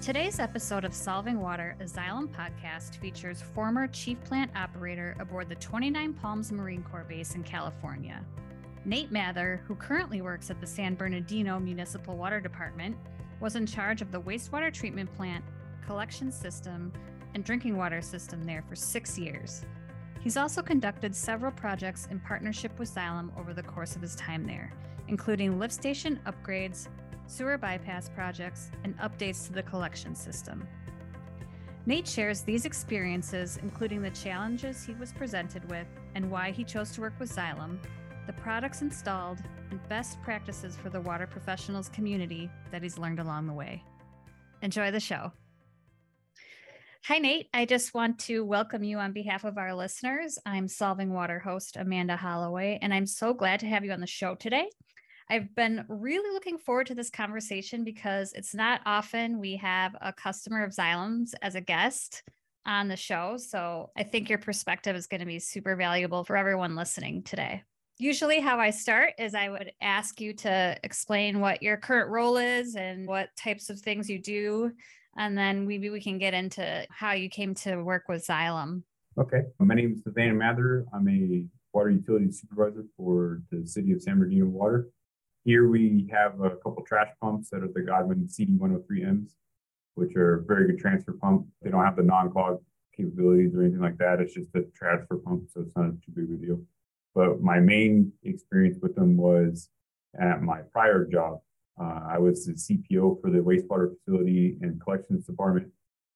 Today's episode of Solving Water, a Xylem podcast, features former chief plant operator aboard the 29 Palms Marine Corps Base in California. Nate Mather, who currently works at the San Bernardino Municipal Water Department, was in charge of the wastewater treatment plant, collection system, and drinking water system there for six years. He's also conducted several projects in partnership with Xylem over the course of his time there, including lift station upgrades, sewer bypass projects, and updates to the collection system. Nate shares these experiences, including the challenges he was presented with and why he chose to work with Xylem, the products installed, and best practices for the water professionals community that he's learned along the way. Enjoy the show. Hi, Nate. I just want to welcome you on behalf of our listeners. I'm Solving Water host Amanda Holloway, and I'm so glad to have you on the show today. I've been really looking forward to this conversation because it's not often we have a customer of Xylem's as a guest on the show. So I think your perspective is going to be super valuable for everyone listening today. Usually, how I start is I would ask you to explain what your current role is and what types of things you do. And then maybe we can get into how you came to work with Xylem. Okay. My name is Savannah Mather. I'm a water utility supervisor for the city of San Bernardino Water. Here we have a couple trash pumps that are the Godwin CD103Ms, which are very good transfer pump. They don't have the non-clog capabilities or anything like that. It's just a transfer pump, so it's not too big of a deal. But my main experience with them was at my prior job. Uh, I was the CPO for the wastewater facility and collections department,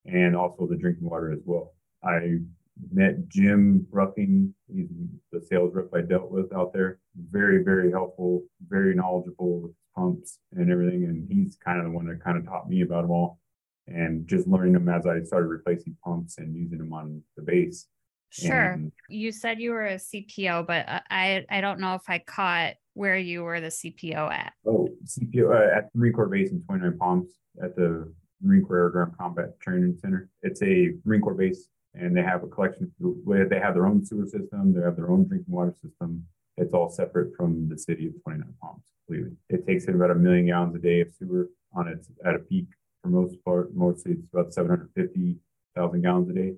and also the drinking water as well. I met Jim Ruffing. He's the sales rep I dealt with out there. Very, very helpful, very knowledgeable with pumps and everything. And he's kind of the one that kind of taught me about them all and just learning them as I started replacing pumps and using them on the base. Sure. And, you said you were a CPO, but I I don't know if I caught where you were the CPO at. Oh, CPO uh, at Marine Corps base in 29 Palms at the Marine Corps Air Ground Combat Training Center. It's a Marine Corps base and they have a collection they have their own sewer system, they have their own drinking water system. It's all separate from the city of 29 Palms completely. It takes in about a million gallons a day of sewer on its at a peak for most part. Mostly it's about 750,000 gallons a day.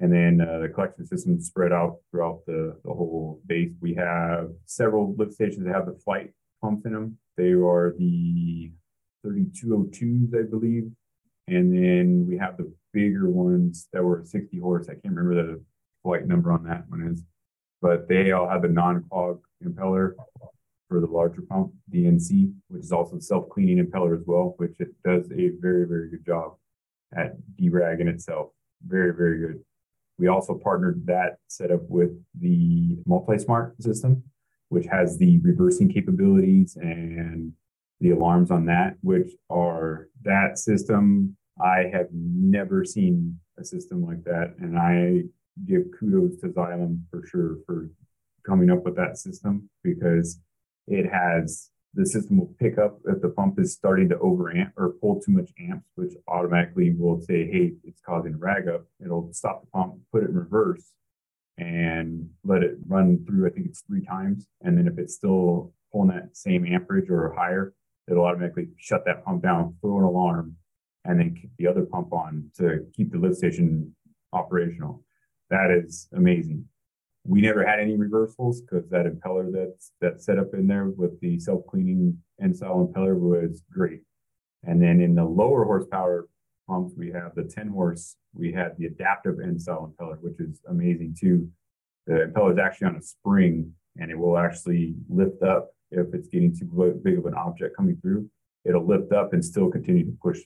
And then uh, the collection system spread out throughout the, the whole base. We have several lift stations that have the Flygt pumps in them. They are the 3202s, I believe. And then we have the bigger ones that were 60 horse. I can't remember the Flygt number on that one is, but they all have the non-clog impeller for the larger pump, DNC, which is also self-cleaning impeller as well, which it does a very, very good job at deragging itself. Very, very good. We also partnered that setup with the MultiSmart system, which has the reversing capabilities and the alarms on that, which are that system I have never seen a system like that. And I give kudos to Xylem for sure for coming up with that system because it has the system will pick up if the pump is starting to overamp or pull too much amps, which automatically will say, hey, it's causing a rag up. It'll stop the pump, put it in reverse, and let it run through, I think it's three times. And then if it's still pulling that same amperage or higher, it'll automatically shut that pump down, throw an alarm, and then keep the other pump on to keep the lift station operational. That is amazing. We never had any reversals because that impeller that's that's set up in there with the self-cleaning end impeller was great. And then in the lower horsepower pumps, we have the 10 horse, we had the adaptive end impeller, which is amazing too. The impeller is actually on a spring and it will actually lift up if it's getting too big of an object coming through. It'll lift up and still continue to push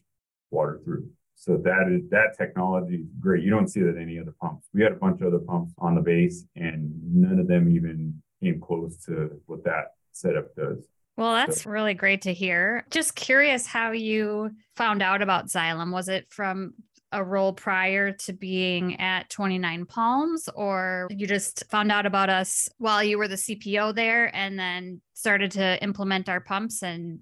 water through. So that is that technology is great. You don't see that in any other pumps. We had a bunch of other pumps on the base, and none of them even came close to what that setup does. Well, that's so. really great to hear. Just curious how you found out about Xylem. Was it from a role prior to being at 29 Palms, or you just found out about us while you were the CPO there and then started to implement our pumps and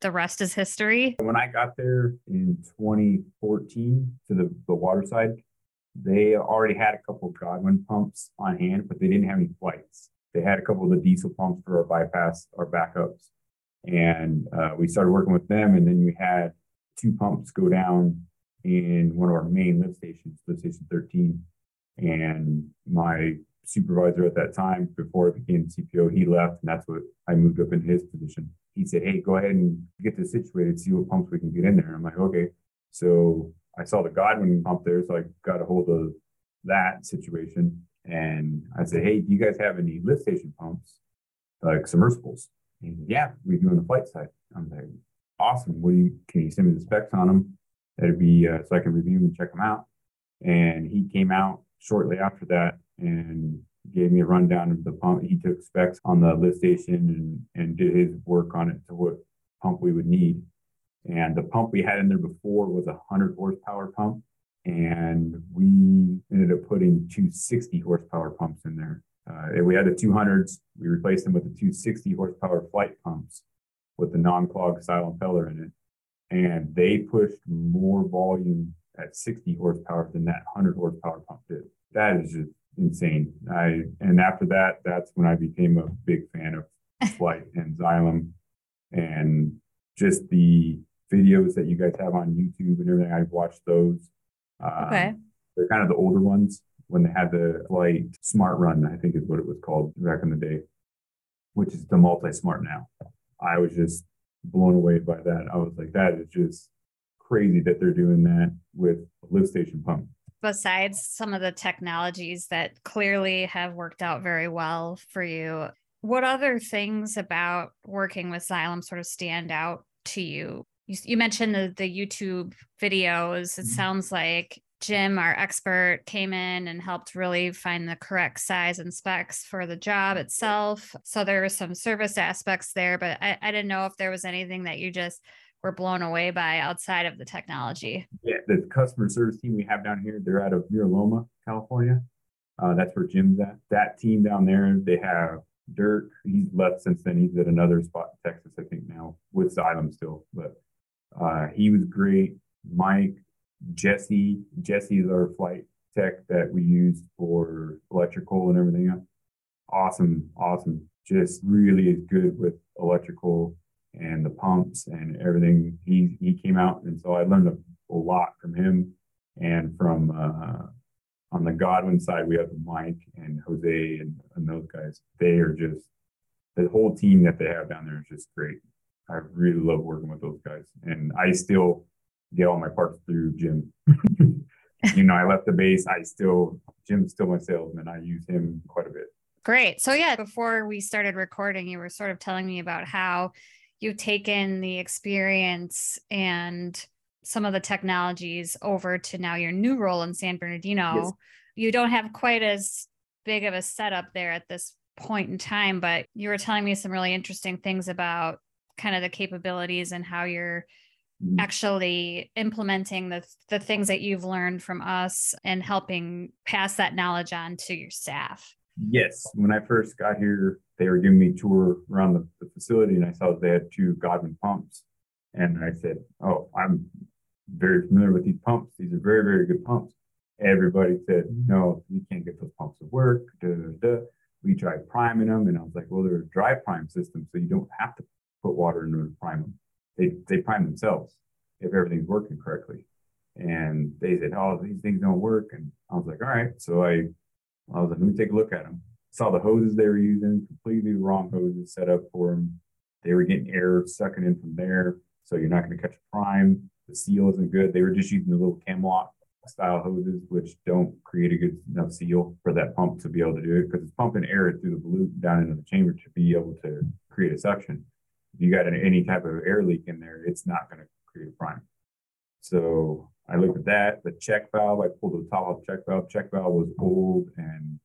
the rest is history. When I got there in 2014 to the, the water side, they already had a couple of Godwin pumps on hand, but they didn't have any Flygts. They had a couple of the diesel pumps for our bypass, our backups. And uh, we started working with them. And then we had two pumps go down in one of our main lift stations, lift station 13. And my supervisor at that time, before I became CPO, he left, and that's what I moved up into his position. He said, Hey, go ahead and get this situated, see what pumps we can get in there. I'm like, Okay. So I saw the Godwin pump there, so I got a hold of that situation. And I said, Hey, do you guys have any lift station pumps, like submersibles? And he said, Yeah, we do on the Flygt side. I'm like, Awesome. What do you can you send me the specs on them? That'd be uh, so I can review and check them out. And he came out shortly after that and gave me a rundown of the pump. He took specs on the lift station and, and did his work on it to what pump we would need. And the pump we had in there before was a 100 horsepower pump. And we ended up putting two 60 horsepower pumps in there. Uh, we had the 200s, we replaced them with the 260 horsepower Flygt pumps with the non clog style impeller in it. And they pushed more volume at 60 horsepower than that 100 horsepower pump did. That is just insane. I and after that, that's when I became a big fan of Flygt and Xylem and just the videos that you guys have on YouTube and everything. I've watched those. Um, okay. They're kind of the older ones when they had the Flygt smart run, I think is what it was called back in the day, which is the MultiSmart now. I was just blown away by that. I was like, that is just crazy that they're doing that with a lift station pump. Besides some of the technologies that clearly have worked out very well for you, what other things about working with Xylem sort of stand out to you? You, you mentioned the, the YouTube videos. It mm-hmm. sounds like Jim, our expert, came in and helped really find the correct size and specs for the job itself. So there were some service aspects there, but I, I didn't know if there was anything that you just were blown away by outside of the technology? Yeah, the customer service team we have down here, they're out of Mira Loma, California. Uh, that's where Jim's at. That team down there, they have Dirk. He's left since then. He's at another spot in Texas, I think now, with Xylem still. But uh, he was great. Mike, Jesse. Jesse is our Flygt tech that we use for electrical and everything. Awesome, awesome. Just really is good with electrical and the pumps and everything. He he came out, and so I learned a, a lot from him and from uh, on the Godwin side. We have Mike and Jose and, and those guys. They are just the whole team that they have down there is just great. I really love working with those guys, and I still get all my parts through Jim. you know, I left the base. I still Jim's still my salesman. I use him quite a bit. Great. So yeah, before we started recording, you were sort of telling me about how you've taken the experience and some of the technologies over to now your new role in San Bernardino. Yes. You don't have quite as big of a setup there at this point in time, but you were telling me some really interesting things about kind of the capabilities and how you're mm-hmm. actually implementing the the things that you've learned from us and helping pass that knowledge on to your staff. Yes, when I first got here, they were giving me a tour around the, the facility, and I saw that they had two Godwin pumps, and I said, "Oh, I'm very familiar with these pumps. These are very, very good pumps." Everybody said, "No, we can't get those pumps to work." We tried priming them, and I was like, "Well, they're a dry prime system, so you don't have to put water in them to prime them. They they prime themselves if everything's working correctly." And they said, "Oh, these things don't work," and I was like, "All right." So I I was like, let me take a look at them. Saw the hoses they were using, completely wrong hoses set up for them. They were getting air sucking in from there. So you're not going to catch a prime. The seal isn't good. They were just using the little Camlock style hoses, which don't create a good enough seal for that pump to be able to do it because it's pumping air through the balloon down into the chamber to be able to create a suction. If you got an, any type of air leak in there, it's not going to create a prime. So I looked at that, the check valve, I pulled the top off check valve. Check valve was old and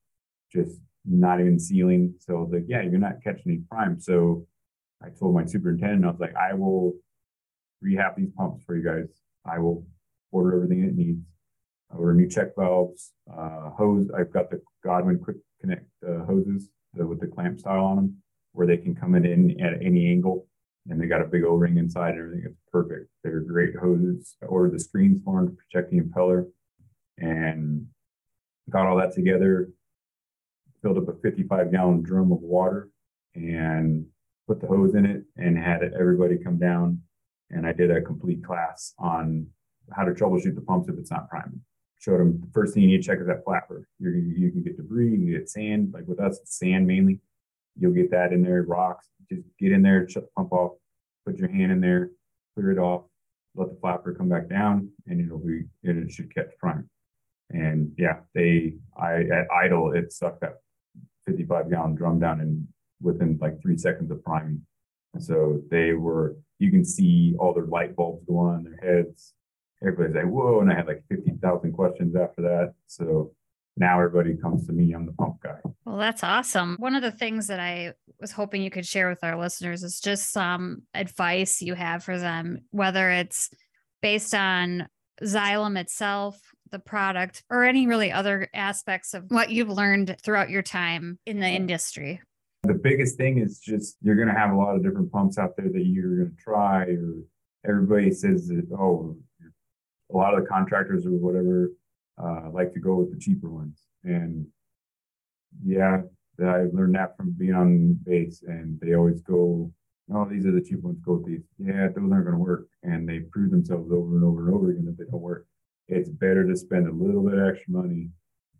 just not even sealing. So I was like, yeah, you're not catching any prime. So I told my superintendent, I was like, I will rehab these pumps for you guys. I will order everything it needs. I order new check valves, uh, hose. I've got the Godwin quick connect uh, hoses the, with the clamp style on them where they can come in at any angle and they got a big O-ring inside and everything. It's perfect. They're great hoses. I ordered the screens for them to protect the impeller and got all that together, filled up a 55 gallon drum of water and put the hose in it and had everybody come down and I did a complete class on how to troubleshoot the pumps if it's not priming. Showed them the first thing you need to check is that flapper. you you can get debris, you can get sand. Like with us, it's sand mainly. You'll get that in there, rocks. Just get in there, shut the pump off, put your hand in there, clear it off, let the flapper come back down, and it'll be it should catch prime. And yeah, they I at idle it sucked that 55 gallon drum down in within like three seconds of priming. And so they were you can see all their light bulbs go on their heads. Everybody's like, whoa, and I had like 50,000 questions after that. So now everybody comes to me. I'm the pump guy. Well, that's awesome. One of the things that I was hoping you could share with our listeners is just some advice you have for them, whether it's based on Xylem itself, the product, or any really other aspects of what you've learned throughout your time in the industry. The biggest thing is just you're going to have a lot of different pumps out there that you're going to try, or everybody says that, oh, a lot of the contractors or whatever uh, like to go with the cheaper ones. And yeah, I learned that from being on base, and they always go, "Oh, these are the cheap ones. Go with these." Yeah, those aren't going to work, and they prove themselves over and over and over again that they don't work. It's better to spend a little bit extra money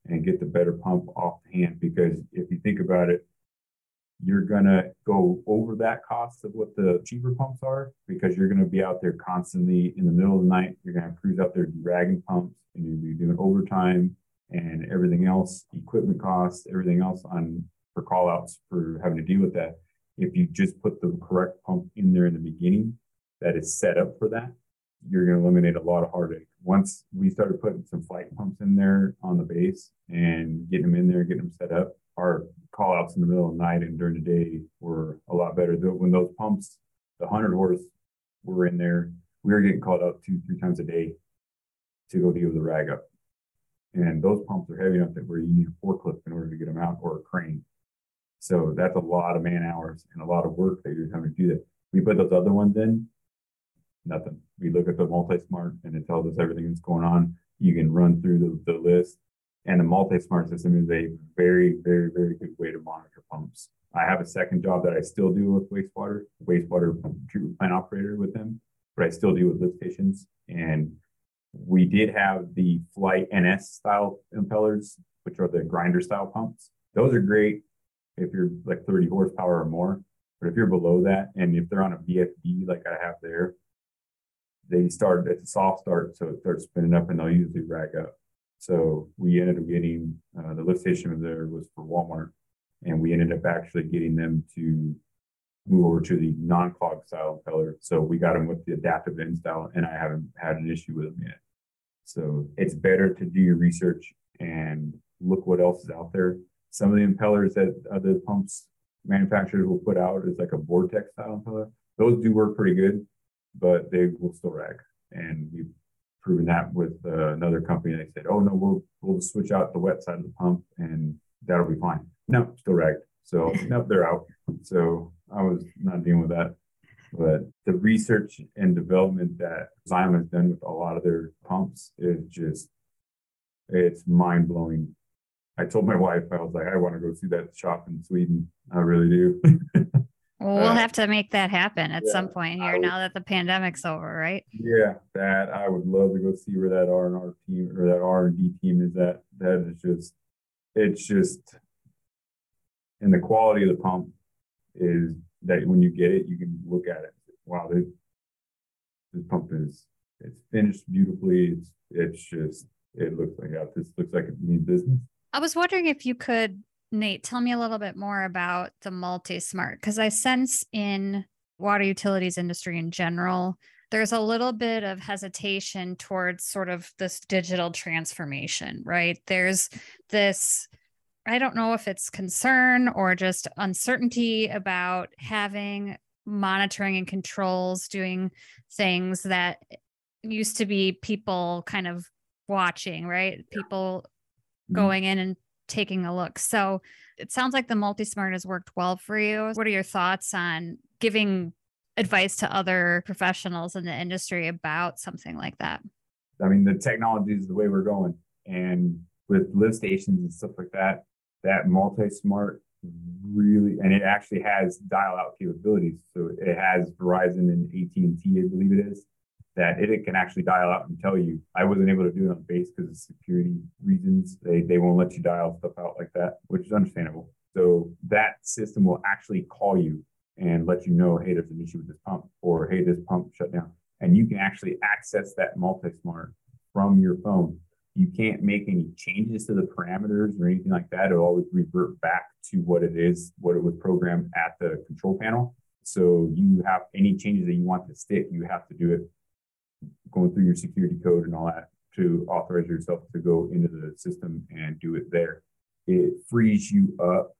and get the better pump off the hand because if you think about it, you're going to go over that cost of what the cheaper pumps are because you're going to be out there constantly in the middle of the night. You're going to cruise out there dragging pumps and you'll be doing overtime and everything else, equipment costs, everything else on for call outs for having to deal with that. If you just put the correct pump in there in the beginning that is set up for that, you're going to eliminate a lot of heartache. Once we started putting some Flygt pumps in there on the base and getting them in there, getting them set up, our call outs in the middle of the night and during the day were a lot better. When those pumps, the 100 horse, were in there, we were getting called out two, three times a day to go deal with the rag up. And those pumps are heavy enough that where you need a forklift in order to get them out or a crane. So that's a lot of man hours and a lot of work that you're having to do that. We put those other ones in, nothing. We look at the MultiSmart and it tells us everything that's going on. You can run through the, the list and the MultiSmart system is a very, very, very good way to monitor pumps. I have a second job that I still do with wastewater, wastewater treatment plant operator with them, but I still do with lift stations. And we did have the Flygt NS style impellers, which are the grinder style pumps. Those are great if you're like 30 horsepower or more. But if you're below that, and if they're on a VFD like I have there, they start, it's a soft start, so it starts spinning up and they'll usually rag up. So we ended up getting uh, the lift station there was for Walmart, and we ended up actually getting them to move over to the non-clog style impeller. So we got them with the adaptive end style, and I haven't had an issue with them yet. So it's better to do your research and look what else is out there. Some of the impellers that other pumps manufacturers will put out is like a vortex style impeller. Those do work pretty good, but they will still rag. And we've proven that with uh, another company. They said, "Oh no, we'll we'll switch out the wet side of the pump and that'll be fine." No, still ragged. So nope, they're out. So I was not dealing with that. But the research and development that Xylem has done with a lot of their pumps is just it's mind blowing. I told my wife, I was like, I want to go see that shop in Sweden. I really do. Well, we'll uh, have to make that happen at yeah, some point here would, now that the pandemic's over, right? Yeah, that I would love to go see where that R and R team or that R and D team is at. That is just, it's just, and the quality of the pump is that when you get it, you can look at it. Wow, this, this pump is it's finished beautifully. It's it's just it looks like yeah, this looks like it means business. I was wondering if you could Nate, tell me a little bit more about the MultiSmart because I sense in water utilities industry in general, there's a little bit of hesitation towards sort of this digital transformation, right? There's this I don't know if it's concern or just uncertainty about having monitoring and controls doing things that used to be people kind of watching, right? People mm-hmm. going in and taking a look. So it sounds like the MultiSmart has worked well for you. What are your thoughts on giving advice to other professionals in the industry about something like that? I mean, the technology is the way we're going. And with lift stations and stuff like that, that MultiSmart really, and it actually has dial out capabilities. So it has Verizon and AT&T, I believe it is, that it, it can actually dial out and tell you. I wasn't able to do it on base because of security reasons. They, they won't let you dial stuff out like that, which is understandable. So that system will actually call you and let you know, hey, there's an issue with this pump, or hey, this pump shut down. And you can actually access that MultiSmart from your phone. You can't make any changes to the parameters or anything like that. It'll always revert back to what it is, what it was programmed at the control panel. So you have any changes that you want to stick, you have to do it going through your security code and all that to authorize yourself to go into the system and do it there. It frees you up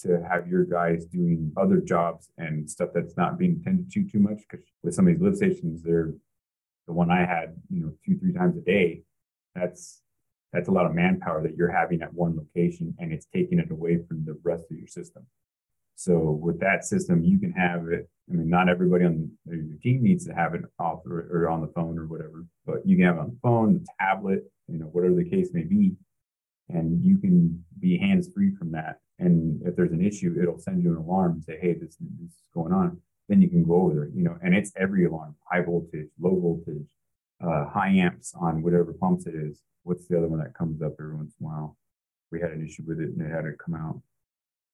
to have your guys doing other jobs and stuff that's not being tended to too much. Because with some of these lift stations, they're the one I had, you know, two, three times a day. That's that's a lot of manpower that you're having at one location and it's taking it away from the rest of your system. So with that system, you can have it. I mean, not everybody on your team needs to have it off or, or on the phone or whatever, but you can have it on the phone, the tablet, you know, whatever the case may be, and you can be hands free from that. And if there's an issue, it'll send you an alarm and say, "Hey, this, this is going on." Then you can go over there, you know, and it's every alarm: high voltage, low voltage, uh, high amps on whatever pumps it is. What's the other one that comes up every once in a while? We had an issue with it, and it had to come out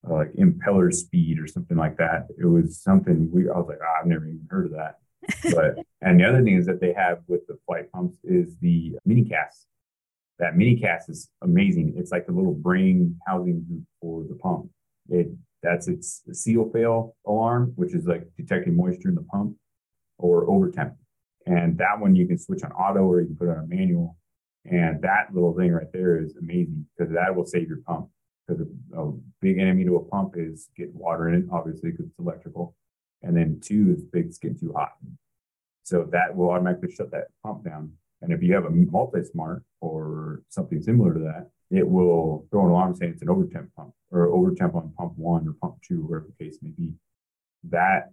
like impeller speed or something like that. It was something we I was like, oh, I've never even heard of that. But and the other thing is that they have with the Flygt pumps is the MiniCAS. That MiniCAS is amazing. It's like the little brain housing for the pump. It that's its seal fail alarm, which is like detecting moisture in the pump or over temp. And that one you can switch on auto or you can put on a manual. And that little thing right there is amazing because that will save your pump because a big enemy to a pump is getting water in it, obviously, because it's electrical. And then two is it's getting too hot. So that will automatically shut that pump down. And if you have a MultiSmart or something similar to that, it will throw an alarm saying it's an overtemp pump or overtemp on pump one or pump two, whatever the case may be. That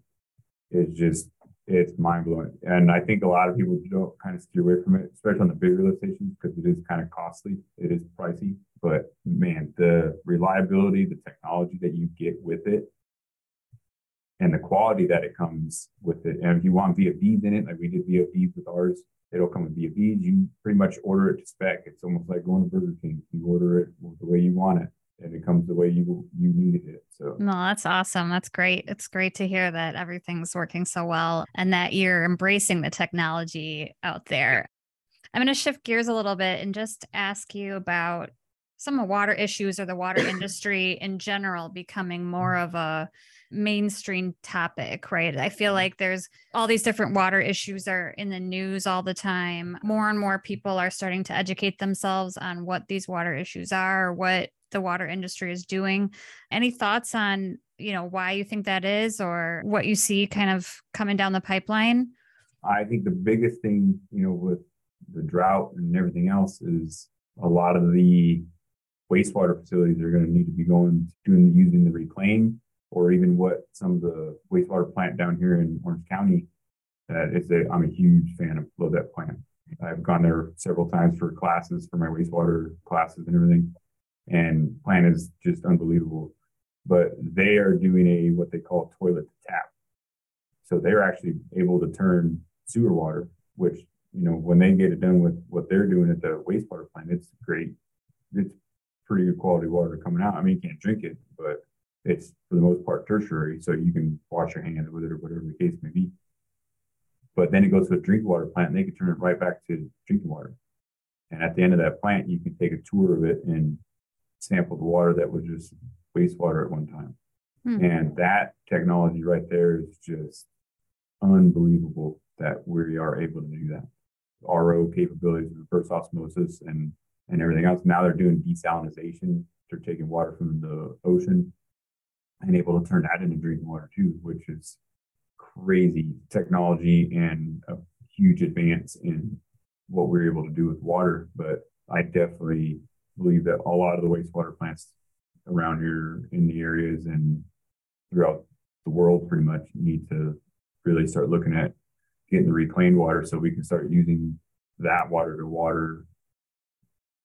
is just it's mind blowing. And I think a lot of people don't kind of steer away from it, especially on the bigger lift stations, because it is kind of costly. It is pricey. But man, the reliability, the technology that you get with it, and the quality that it comes with it. And if you want VFDs in it, like we did VFDs with ours, it'll come with VFDs. You pretty much order it to spec. It's almost like going to Burger King. You order it the way you want it and it comes the way you you needed it. No, that's awesome. That's great. It's great to hear that everything's working so well and that you're embracing the technology out there. I'm going to shift gears a little bit and just ask you about some of water issues or the water industry in general becoming mm. more of a mainstream topic, right? I feel mm. like there's all these different water issues are in the news all the time. More and more people are starting to educate themselves on what these water issues are, what the water industry is doing. Any thoughts on, you know, why you think that is or what you see kind of coming down the pipeline? I think the biggest thing, you know, with the drought and everything else is a lot of the wastewater facilities are going to need to be going doing using the reclaim or even what some of the wastewater plant down here in Orange County that is a I'm a huge fan of that plant. I've gone there several times for classes for my wastewater classes and everything and plant is just unbelievable. But they are doing a what they call toilet to tap. So they're actually able to turn sewer water, which you know when they get it done with what they're doing at the wastewater plant, it's great. It's pretty good quality water coming out. I mean, you can't drink it, but it's for the most part tertiary, so you can wash your hands with it or whatever the case may be. But then it goes to a drinking water plant, and they can turn it right back to drinking water. And at the end of that plant, you can take a tour of it and sampled water that was just wastewater at one time. Hmm. And that technology right there is just unbelievable that we are able to do that. RO capabilities, reverse osmosis, and and everything else. Now they're doing desalination. They're taking water from the ocean and able to turn that into drinking water too, which is crazy technology and a huge advance in what we're able to do with water. But I definitely believe that a lot of the wastewater plants around here in the areas and throughout the world pretty much need to really start looking at getting the reclaimed water so we can start using that water to water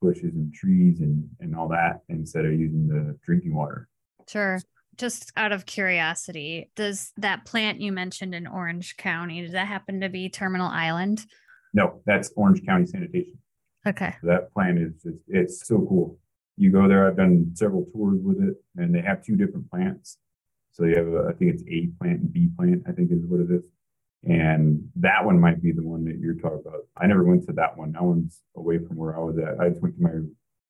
bushes and trees and, and all that instead of using the drinking water. Sure. Just out of curiosity, does that plant you mentioned in Orange County, does that happen to be Terminal Island? No, that's Orange County Sanitation. Okay. That plant is just, it's so cool. You go there, I've done several tours with it, and they have two different plants. So you have, a, I think it's A plant and B plant, I think is what it is. And that one might be the one that you're talking about. I never went to that one. That one's away from where I was at. I just went to my,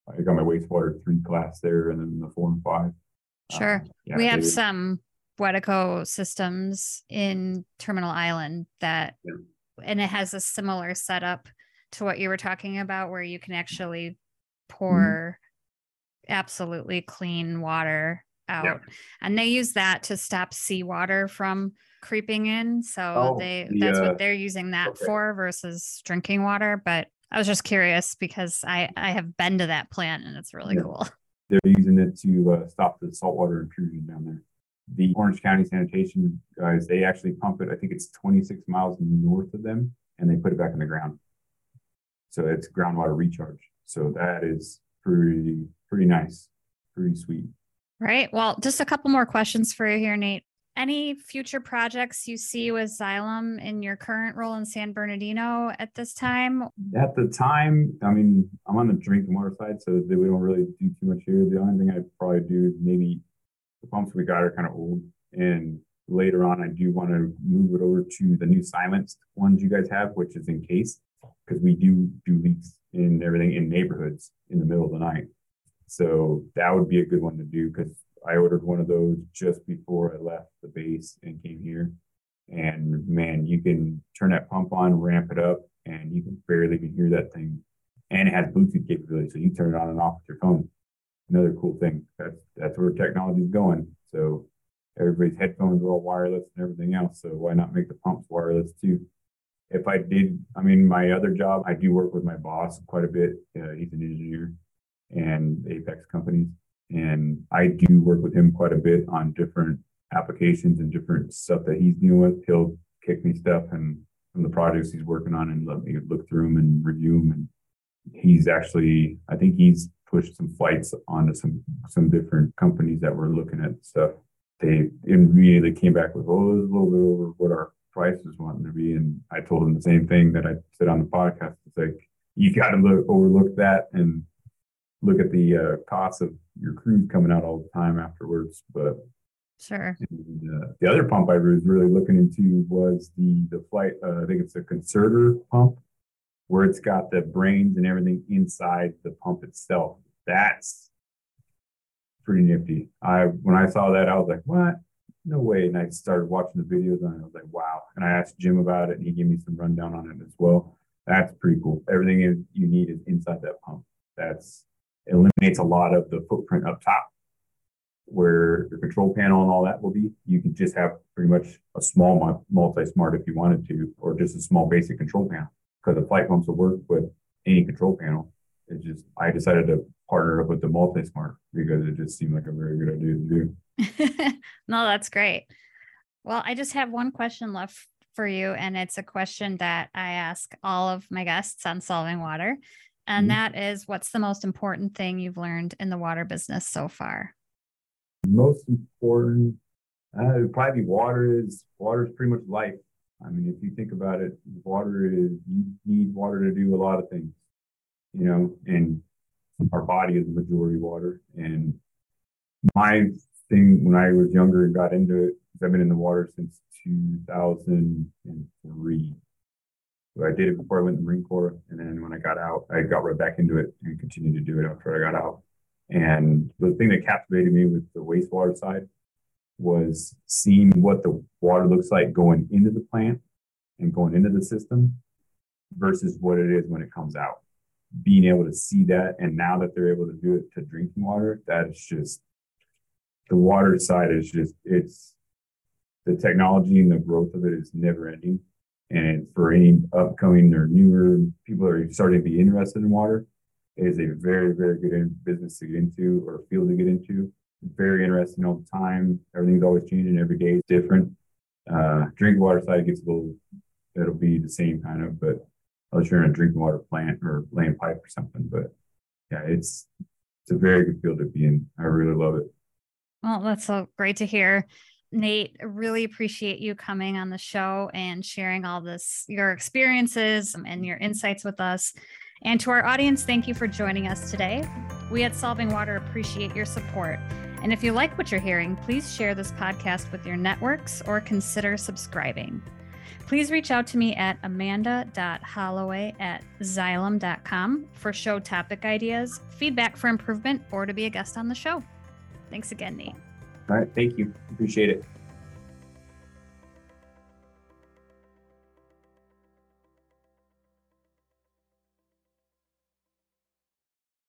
I got my wastewater three class there and then the four and five. Sure. Uh, yeah, we have some Wedeco systems in Terminal Island that, yeah. and it has a similar setup to what you were talking about, where you can actually pour mm-hmm. absolutely clean water out. Yeah. And they use that to stop seawater from creeping in. So oh, they that's what they're using that okay. for versus drinking water. But I was just curious because I I have been to that plant and it's really yeah. cool. They're using it to uh, stop the saltwater intrusion down there. The Orange County sanitation guys, they actually pump it. I think it's 26 miles north of them, and they put it back in the ground. So it's groundwater recharge. So that is pretty pretty nice, pretty sweet. Right. Well, just a couple more questions for you here, Nate. Any future projects you see with Xylem in your current role in San Bernardino at this time? At the time, I mean, I'm on the drinking water side, so we don't really do too much here. The only thing I'd probably do is maybe the pumps we got are kind of old. And later on, I do want to move it over to the new silenced ones you guys have, which is encased, because we do do leaks in everything in neighborhoods in the middle of the night. So that would be a good one to do because I ordered one of those just before I left the base and came here. And man, you can turn that pump on, ramp it up, and you can barely even hear that thing. And it has Bluetooth capability, so you turn it on and off with your phone. Another cool thing. That's that's where technology is going. So everybody's headphones are all wireless and everything else. So why not make the pumps wireless too? If I did, I mean, my other job, I do work with my boss quite a bit. Uh, he's an engineer, and Apex companies. And I do work with him quite a bit on different applications and different stuff that he's dealing with. He'll kick me stuff and from the projects he's working on and let me look through them and review them. And he's actually, I think he's pushed some Flygts onto some some different companies that were looking at stuff. They immediately came back with, oh, it was a little bit over what our prices wanting to be. And I told him the same thing that I said on the podcast. It's like, you got to look overlook that and look at the uh, costs of your crews coming out all the time afterwards. But sure. And, uh, the other pump I was really looking into was the the Flygt. Uh, I think it's a concertor pump, where it's got the brains and everything inside the pump itself. That's pretty nifty. I when I saw that, I was like, what? No way. And I started watching the videos and I was like, wow. And I asked Jim about it and he gave me some rundown on it as well. That's pretty cool. Everything you need is inside that pump. That's eliminates a lot of the footprint up top where the control panel and all that will be. You can just have pretty much a small MultiSmart if you wanted to, or just a small basic control panel because the Flygt pumps will work with any control panel. It just, I decided to partner up with the MultiSmart because it just seemed like a very good idea to do. no, that's great. Well, I just have one question left for you, and it's a question that I ask all of my guests on Solving Water and mm-hmm. that is what's the most important thing you've learned in the water business so far? Most important, uh, would probably be water is water is pretty much life. I mean, if you think about it, water is you need water to do a lot of things, you know, and our body is majority water. And my thing when I was younger and got into it, I've been in the water since 2003. So I did it before I went in the Marine Corps. And then when I got out, I got right back into it and continued to do it after I got out. And the thing that captivated me with the wastewater side was seeing what the water looks like going into the plant and going into the system versus what it is when it comes out. Being able to see that, and now that they're able to do it to drinking water, that is just the water side is just it's the technology and the growth of it is never ending. And for any upcoming or newer people that are starting to be interested in water, it is a very, very good business to get into or field to get into. Very interesting all the time. Everything's always changing. Every day is different. Uh, drinking water side gets a little, it'll be the same kind of, but unless you're in a drinking water plant or laying pipe or something. But yeah, it's it's a very good field to be in. I really love it. Well, that's so great to hear. Nate, really appreciate you coming on the show and sharing all this, your experiences and your insights with us. And to our audience, thank you for joining us today. We at Solving Water appreciate your support. And if you like what you're hearing, please share this podcast with your networks or consider subscribing. Please reach out to me at amanda.holloway at xylem.com for show topic ideas, feedback for improvement, or to be a guest on the show. Thanks again, Nate. All right. Thank you. Appreciate it.